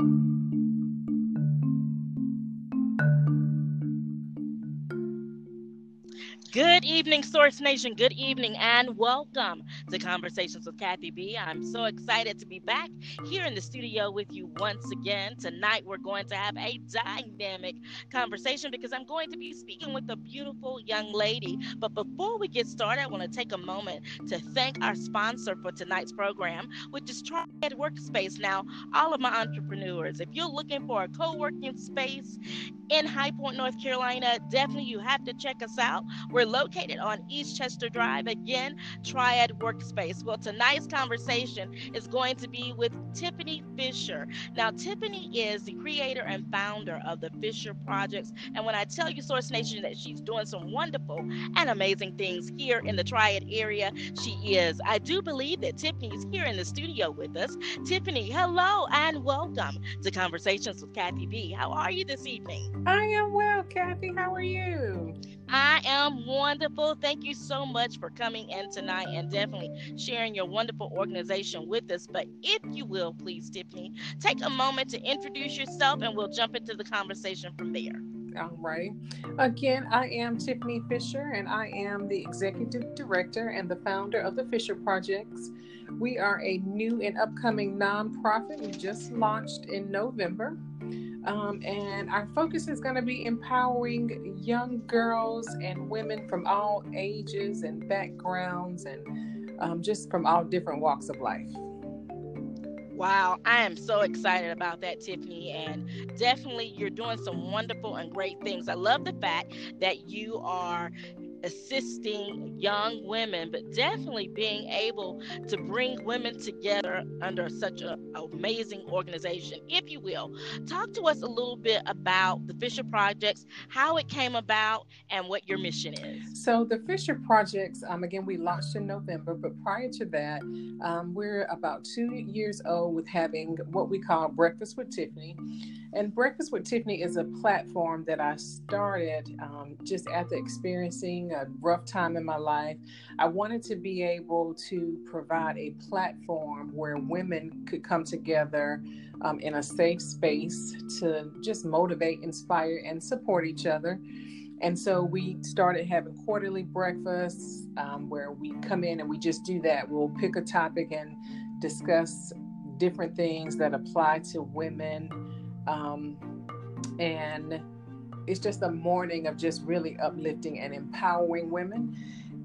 you. Good evening, Source Nation. Good evening and welcome to Conversations with Kathy B. I'm so excited to be back here in the studio with you once again. Tonight, we're going to have a dynamic conversation because I'm going to be speaking with a beautiful young lady. But before we get started, I want to take a moment to thank our sponsor for tonight's program, which is Triad Workspace. Now, all of my entrepreneurs, if you're looking for a co working space in High Point, North Carolina, definitely you have to check us out. We're we're located on East Chester Drive. Again, Triad Workspace. Well, tonight's conversation is going to be with Tiffany Fisher. Now, Tiffany is the creator and founder of the Fisher Projects. And when I tell you, Source Nation, that she's doing some wonderful and amazing things here in the Triad area, she is. I do believe that Tiffany is here in the studio with us. Tiffany, hello and welcome to Conversations with Kathy B. How are you this evening? I am well, Kathy. How are you? I am wonderful. Thank you so much for coming in tonight and definitely sharing your wonderful organization with us. But if you will, please, Tiffany, take a moment to introduce yourself and we'll jump into the conversation from there. All right. Again, I am Tiffany Fisher, and I am the executive director and the founder of the Fisher Projects. We are a new and upcoming nonprofit. We just launched in November. Um, and our focus is going to be empowering young girls and women from all ages and backgrounds and um, just from all different walks of life. Wow, I am so excited about that, Tiffany. And definitely, you're doing some wonderful and great things. I love the fact that you are assisting young women, but definitely being able to bring women together under such an amazing organization, if you will. Talk to us a little bit about the Fisher Projects, how it came about, and what your mission is. So, the Fisher Projects, um, again, we launched in November, but prior to that, um, we're about two years old with having what we call Breakfast with Tiffany. And Breakfast with Tiffany is a platform that I started um, just after experiencing a rough time in my life. I wanted to be able to provide a platform where women could come together um, in a safe space to just motivate, inspire, and support each other. And so we started having quarterly breakfasts um, where we come in and we just do that. We'll pick a topic and discuss different things that apply to women. Um, and it's just a morning of just really uplifting and empowering women.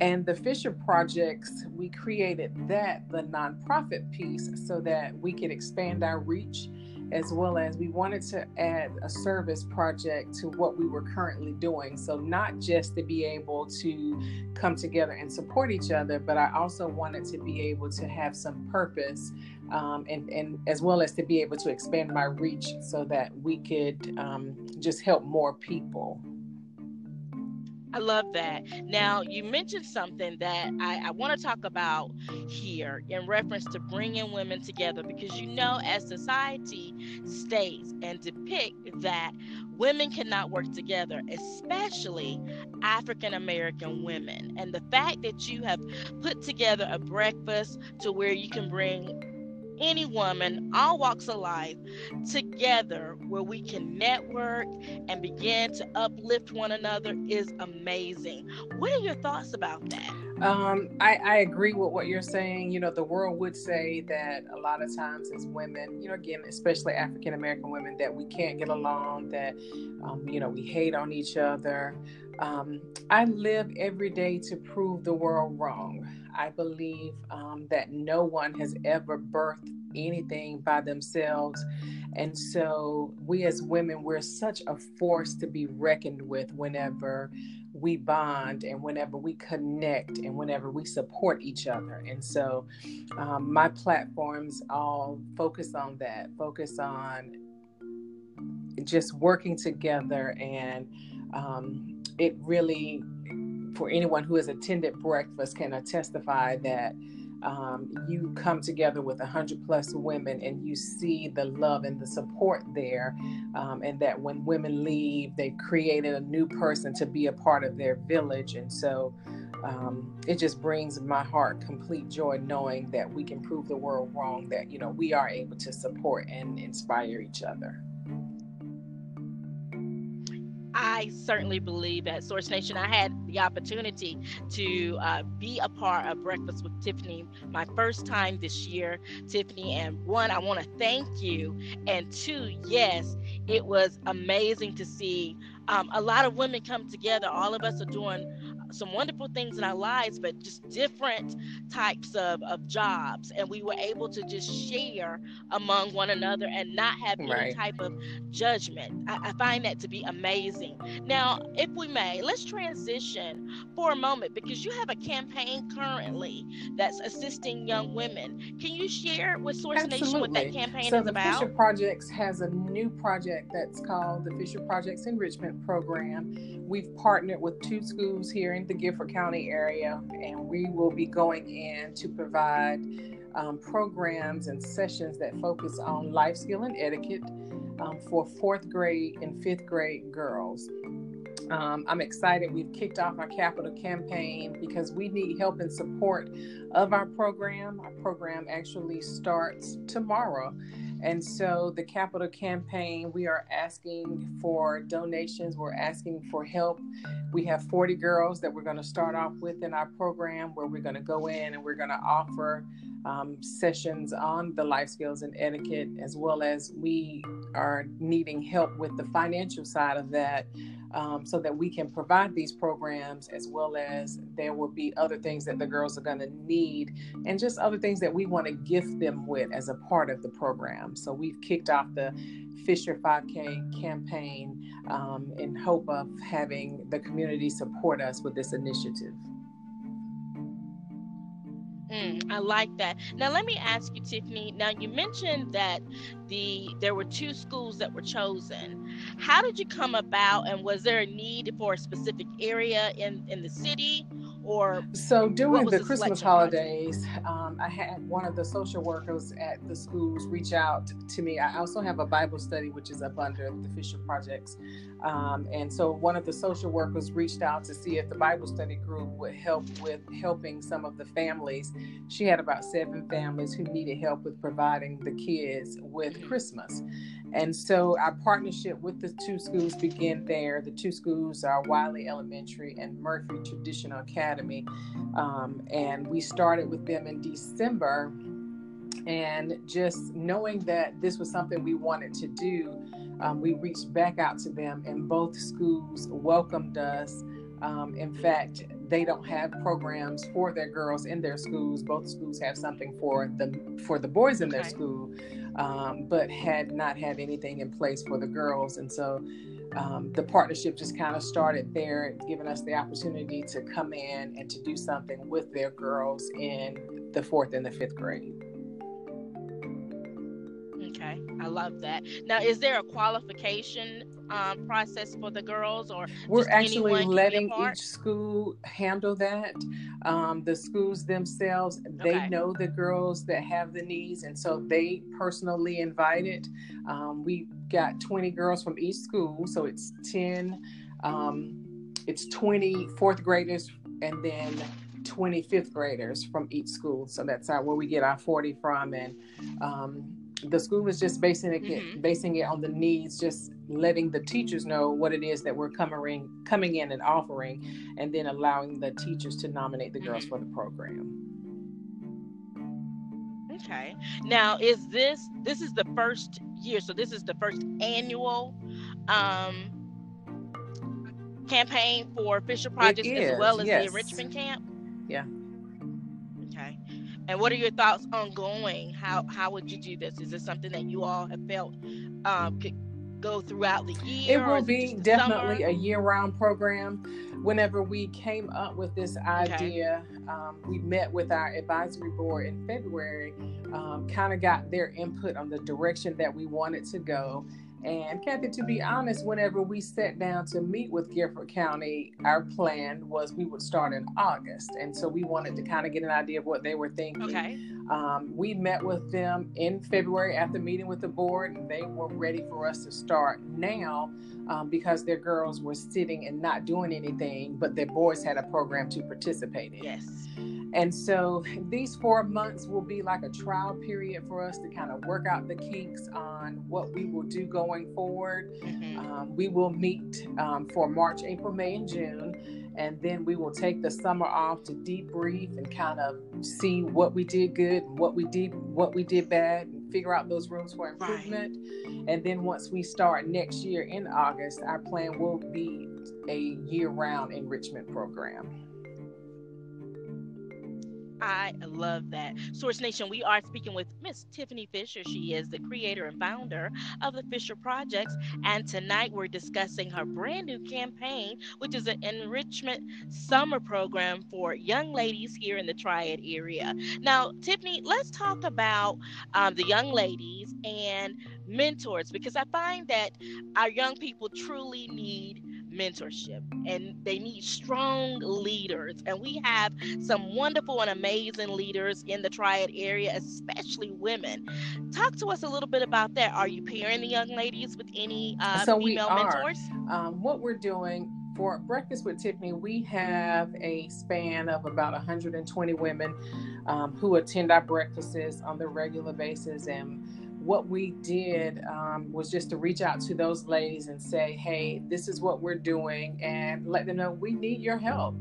And the Fisher Projects, we created that, the nonprofit piece, so that we could expand our reach as well as we wanted to add a service project to what we were currently doing. So, not just to be able to come together and support each other, but I also wanted to be able to have some purpose um, and, and as well as to be able to expand my reach so that we could um, just help more people. I love that. Now, you mentioned something that I, I want to talk about here in reference to bringing women together because you know, as society states and depict that women cannot work together, especially African American women. And the fact that you have put together a breakfast to where you can bring any woman, all walks of life, together where we can network and begin to uplift one another is amazing. What are your thoughts about that? Um, I, I, agree with what you're saying. You know, the world would say that a lot of times as women, you know, again, especially African American women, that we can't get along, that, um, you know, we hate on each other. Um, I live every day to prove the world wrong. I believe um, that no one has ever birthed anything by themselves. And so, we as women, we're such a force to be reckoned with whenever we bond and whenever we connect and whenever we support each other. And so, um, my platforms all focus on that, focus on just working together. And um, it really for anyone who has attended breakfast can testify that um, you come together with 100 plus women and you see the love and the support there um, and that when women leave they created a new person to be a part of their village and so um, it just brings my heart complete joy knowing that we can prove the world wrong, that, you know, we are able to support and inspire each other. I certainly believe at Source Nation, I had the opportunity to uh, be a part of Breakfast with Tiffany my first time this year, Tiffany. And one, I want to thank you. And two, yes, it was amazing to see um, a lot of women come together. All of us are doing some wonderful things in our lives, but just different types of, of jobs. And we were able to just share among one another and not have any right. type of judgment. I, I, find that to be amazing. Now, if we may, let's transition for a moment because you have a campaign currently that's assisting young women. Can you share with Source Absolutely. Nation what that campaign so is about? So, the Fisher Projects has a new project that's called the Fisher Projects Enrichment Program. We've partnered with two schools here in the Guilford County area, and we will be going in to provide um, programs and sessions that focus on life skill and etiquette um, for fourth grade and fifth grade girls. Um, I'm excited. We've kicked off our capital campaign because we need help and support of our program. Our program actually starts tomorrow. And so, the capital campaign, we are asking for donations, we're asking for help. We have 40 girls that we're going to start off with in our program where we're going to go in and we're going to offer um, sessions on the life skills and etiquette, as well as we are needing help with the financial side of that um, so that we can provide these programs, as well as there will be other things that the girls are going to need and just other things that we want to gift them with as a part of the program. So we've kicked off the Fisher 5K campaign um, in hope of having the community support us with this initiative. Mm, I like that. Now let me ask you, Tiffany. Now you mentioned that the there were two schools that were chosen. How did you come about, and was there a need for a specific area in in the city, or so during the, the Christmas holidays, um, I had one of the social workers at the schools reach out to me. I also have a Bible study, which is up under the Fisher Projects, um, and so one of the social workers reached out to see if the Bible study group would help with helping some of the families. She had about seven families who needed help with providing the kids with Christmas. And so our partnership with the two schools began there. The two schools are Wiley Elementary and Murphy Traditional Academy. Um, and we started with them in December. And just knowing that this was something we wanted to do, um, we reached back out to them, and both schools welcomed us. Um, in fact, they don't have programs for their girls in their schools. Both schools have something for the for the boys in their school, um, but had not had anything in place for the girls. And so um, the partnership just kind of started there, giving us the opportunity to come in and to do something with their girls in the fourth and the fifth grade. Okay, I love that. Now, is there a qualification um, process for the girls, or we're actually letting each school handle that? Um, the schools themselves, they okay. know the girls that have the needs, and so they personally invited. Um, we got 20 girls from each school, so it's 10. Um, it's 20 fourth graders, and then 25th graders from each school. So that's where we get our 40 from, and um, the school is just basing it mm-hmm. basing it on the needs just letting the teachers know what it is that we're coming coming in and offering and then allowing the teachers to nominate the girls mm-hmm. for the program okay now is this this is the first year so this is the first annual um campaign for Fisher Projects as well as yes. the enrichment camp yeah and what are your thoughts on going? How how would you do this? Is this something that you all have felt um, could go throughout the year? It will be definitely summer? a year-round program. Whenever we came up with this idea, okay. um, we met with our advisory board in February, um, kind of got their input on the direction that we wanted to go and Kathy, to be honest, whenever we sat down to meet with Guilford County, our plan was we would start in August. And so we wanted to kind of get an idea of what they were thinking. Okay. Um, we met with them in February after meeting with the board, and they were ready for us to start now um, because their girls were sitting and not doing anything, but their boys had a program to participate in. Yes. And so these four months will be like a trial period for us to kind of work out the kinks on what we will do going forward. Mm-hmm. Um, we will meet um, for March, April, May, and June. And then we will take the summer off to debrief and kind of see what we did good, what we did, what we did bad, and figure out those rooms for improvement. Right. And then once we start next year in August, our plan will be a year-round enrichment program. I love that. Source Nation, we are speaking with Miss Tiffany Fisher. She is the creator and founder of the Fisher Projects. And tonight we're discussing her brand new campaign, which is an enrichment summer program for young ladies here in the Triad area. Now, Tiffany, let's talk about um, the young ladies and mentors because I find that our young people truly need mentorship and they need strong leaders. And we have some wonderful and amazing leaders in the Triad area, especially women. Talk to us a little bit about that. Are you pairing the young ladies with any uh, so female mentors? Um, what we're doing for Breakfast with Tiffany, we have a span of about 120 women um, who attend our breakfasts on the regular basis. And what we did um, was just to reach out to those ladies and say, hey, this is what we're doing, and let them know we need your help.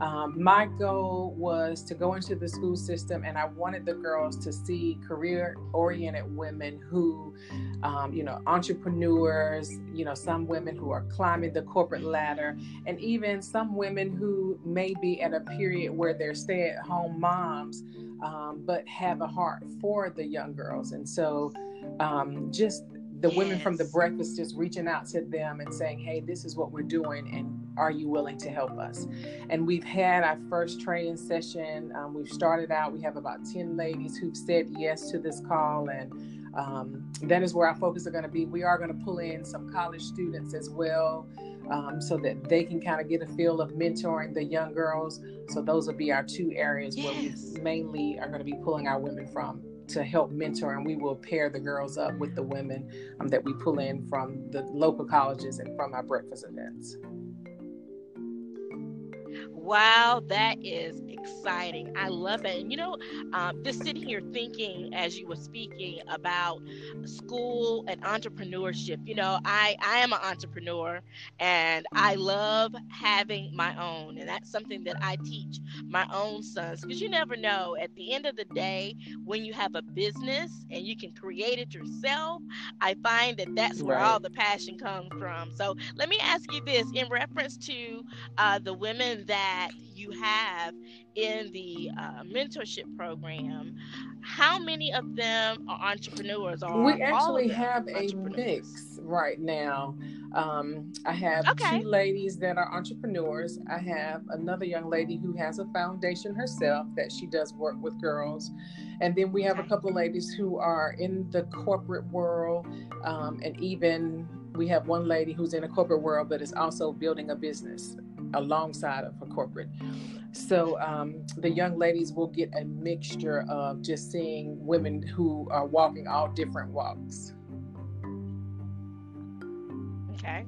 Um, my goal was to go into the school system, and I wanted the girls to see career oriented women who, um, you know, entrepreneurs, you know, some women who are climbing the corporate ladder, and even some women who may be at a period where they're stay at home moms, um, but have a heart for the young girls. And so, um, just the yes. women from the breakfast just reaching out to them and saying, hey, this is what we're doing, and are you willing to help us? And we've had our first training session. Um, we've started out, we have about 10 ladies who've said yes to this call, and um, that is where our focus are going to be. We are going to pull in some college students as well. Um, so that they can kind of get a feel of mentoring the young girls. So those will be our two areas yes. where we mainly are going to be pulling our women from to help mentor and we will pair the girls up with the women um, that we pull in from the local colleges and from our breakfast events Wow, that is exciting. I love it. And you know, um, just sitting here thinking as you were speaking about school and entrepreneurship, you know, I, I am an entrepreneur and I love having my own. And that's something that I teach my own sons because you never know at the end of the day when you have a business and you can create it yourself, I find that that's where right. all the passion comes from. So let me ask you this in reference to uh, the women that that you have in the uh, mentorship program, how many of them are entrepreneurs? Or we actually have a mix right now. Um, I have okay. two ladies that are entrepreneurs. I have another young lady who has a foundation herself that she does work with girls. And then we have okay. a couple of ladies who are in the corporate world um, and even we have one lady who's in a corporate world but is also building a business alongside of a corporate. So um, the young ladies will get a mixture of just seeing women who are walking all different walks. Okay,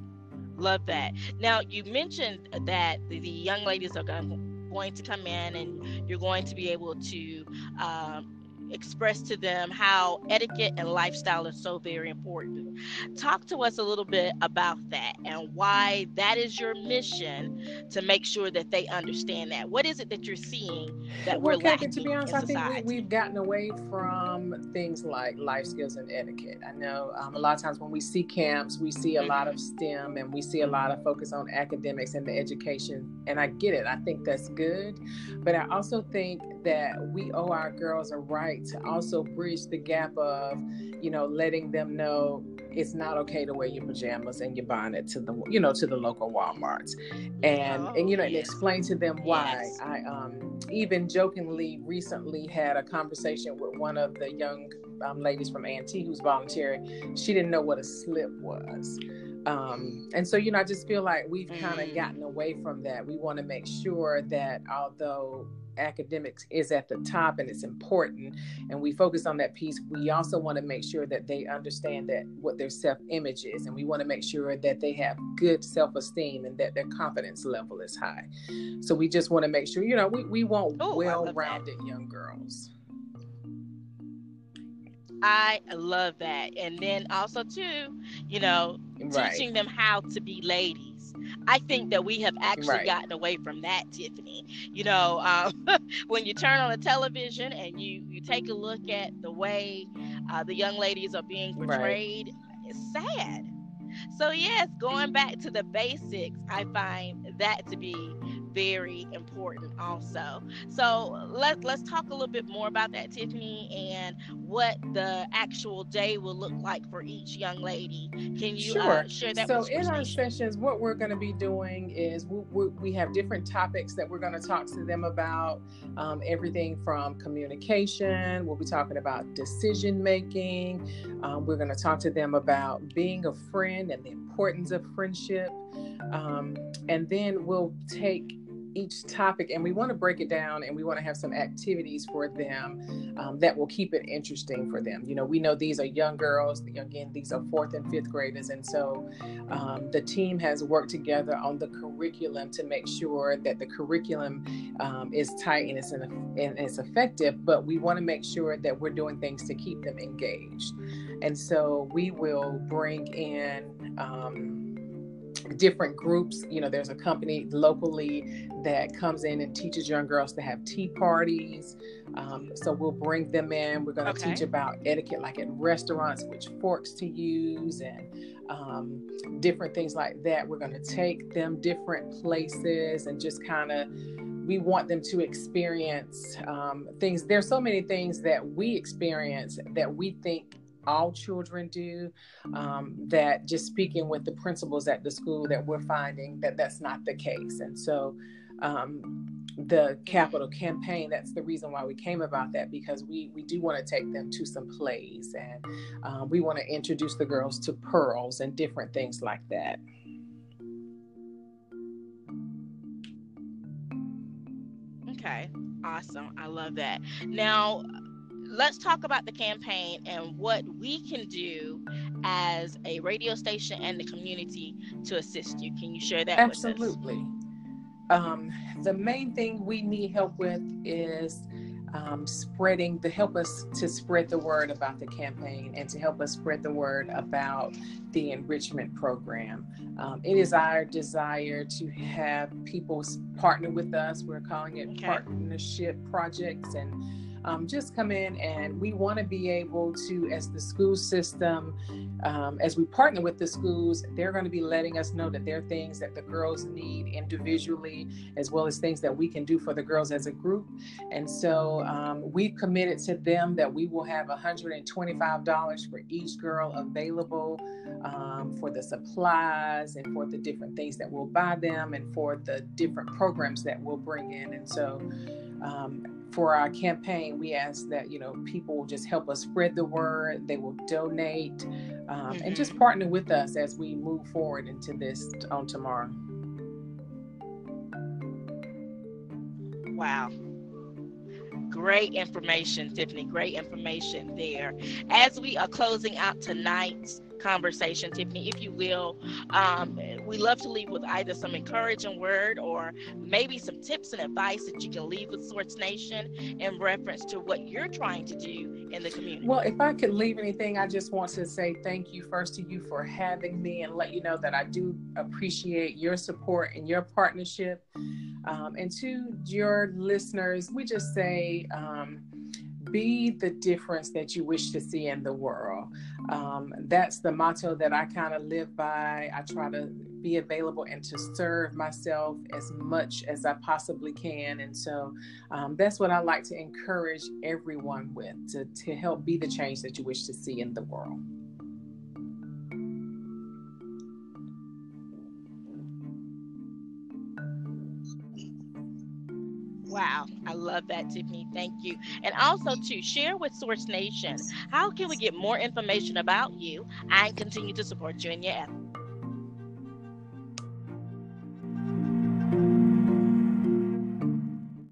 love that. Now you mentioned that the, young ladies are going to come in and you're going to be able to um, express to them how etiquette and lifestyle is so very important. Talk to us a little bit about that and why that is your mission to make sure that they understand that. What is it that you're seeing that we're well, lacking? To be honest, I think we, have gotten away from things like life skills and etiquette. I know um, a lot of times when we see camps, we see a mm-hmm. lot of STEM and we see a lot of focus on academics and the education. And I get it. I think that's good. But I also think that we owe our girls a right to also bridge the gap of, you know, letting them know it's not okay to wear your pajamas and your bonnet to the you know to the local Walmarts, and oh, and you know yes. and explain to them why. Yes. I um, even jokingly recently had a conversation with one of the young um, ladies from A&T who's volunteering. She didn't know what a slip was. Um, and so, you know, I just feel like we've kind of mm. gotten away from that. We want to make sure that although academics is at the top and it's important and we focus on that piece we also want to make sure that they understand that what their self-image is and we want to make sure that they have good self-esteem and that their confidence level is high so we just want to make sure you know we, we want Ooh, well-rounded young girls I love that. And then also too, you know, right. teaching them how to be ladies I think that we have actually right. gotten away from that, Tiffany. You know, um, when you turn on the television and you you take a look at the way uh, the young ladies are being portrayed, right. it's sad. So yes, going back to the basics, I find that to be very important also. So let's let's talk a little bit more about that, Tiffany, and what the actual day will look like for each young lady. Can you uh, sure. uh, share that? So in our sessions, what we're going to be doing is we, we, we, have different topics that we're going to talk to them about. Um, everything from communication. We'll be talking about decision making. Um, we're going to talk to them about being a friend and the importance of friendship. Um, and then we'll take each topic and we want to break it down and we want to have some activities for them um, that will keep it interesting for them you know we know these are young girls again these are fourth and fifth graders and so um, the team has worked together on the curriculum to make sure that the curriculum um, is tight and it's, an, and it's effective but we want to make sure that we're doing things to keep them engaged and so we will bring in um, different groups. You know, there's a company locally that comes in and teaches young girls to have tea parties. Um, so we'll bring them in. We're going to okay. teach about etiquette, like at restaurants, which forks to use, and um, different things like that. We're going to take them different places and just kind of we want them to experience um, things. There's so many things that we experience that we think all children do. Um, that just speaking with the principals at the school, that we're finding that that's not the case. And so, um, the capital campaign that's the reason why we came about that because we we do want to take them to some plays and um, we want to introduce the girls to pearls and different things like that okay awesome i love that now let's talk about the campaign and what we can do as a radio station and the community to assist you. Can you share that? Absolutely. Um, the main thing we need help with is um, spreading to help us to spread the word about the campaign and to help us spread the word about the enrichment program. Um, it is our desire to have people partner with us. We're calling it okay. partnership projects and um, just come in and we want to be able to, as the school system, um, as we partner with the schools, they're going to be letting us know that there are things that the girls need individually, as well as things that we can do for the girls as a group. And so um, we've committed to them that we will have $125 for each girl available um, for the supplies and for the different things that we'll buy them and for the different programs that we'll bring in. And so um, for our campaign, we ask that you know people just help us spread the word. They will donate um, mm-hmm. and just mm-hmm. partner with us as we move forward into this on tomorrow. Wow. Great information, Tiffany. Great information there. As we are closing out tonight's conversation, Tiffany, if you will. Um, we love to leave with either some encouraging word or maybe some tips and advice that you can leave with Source Nation in reference to what you're trying to do in the community. Well, if I could leave anything, I just want to say thank you first to you for having me and let you know that I do appreciate your support and your partnership. Um, and to your listeners, we just say, um, be the difference that you wish to see in the world. Um, that's the motto that I kind of live by. I try to be available and to serve myself as much as I possibly can. And so um, that's what I like to encourage everyone with to, to help be the change that you wish to see in the world. Love that, Tiffany. Thank you. And also to share with Source Nation, how can we get more information about you and continue to support you in your efforts?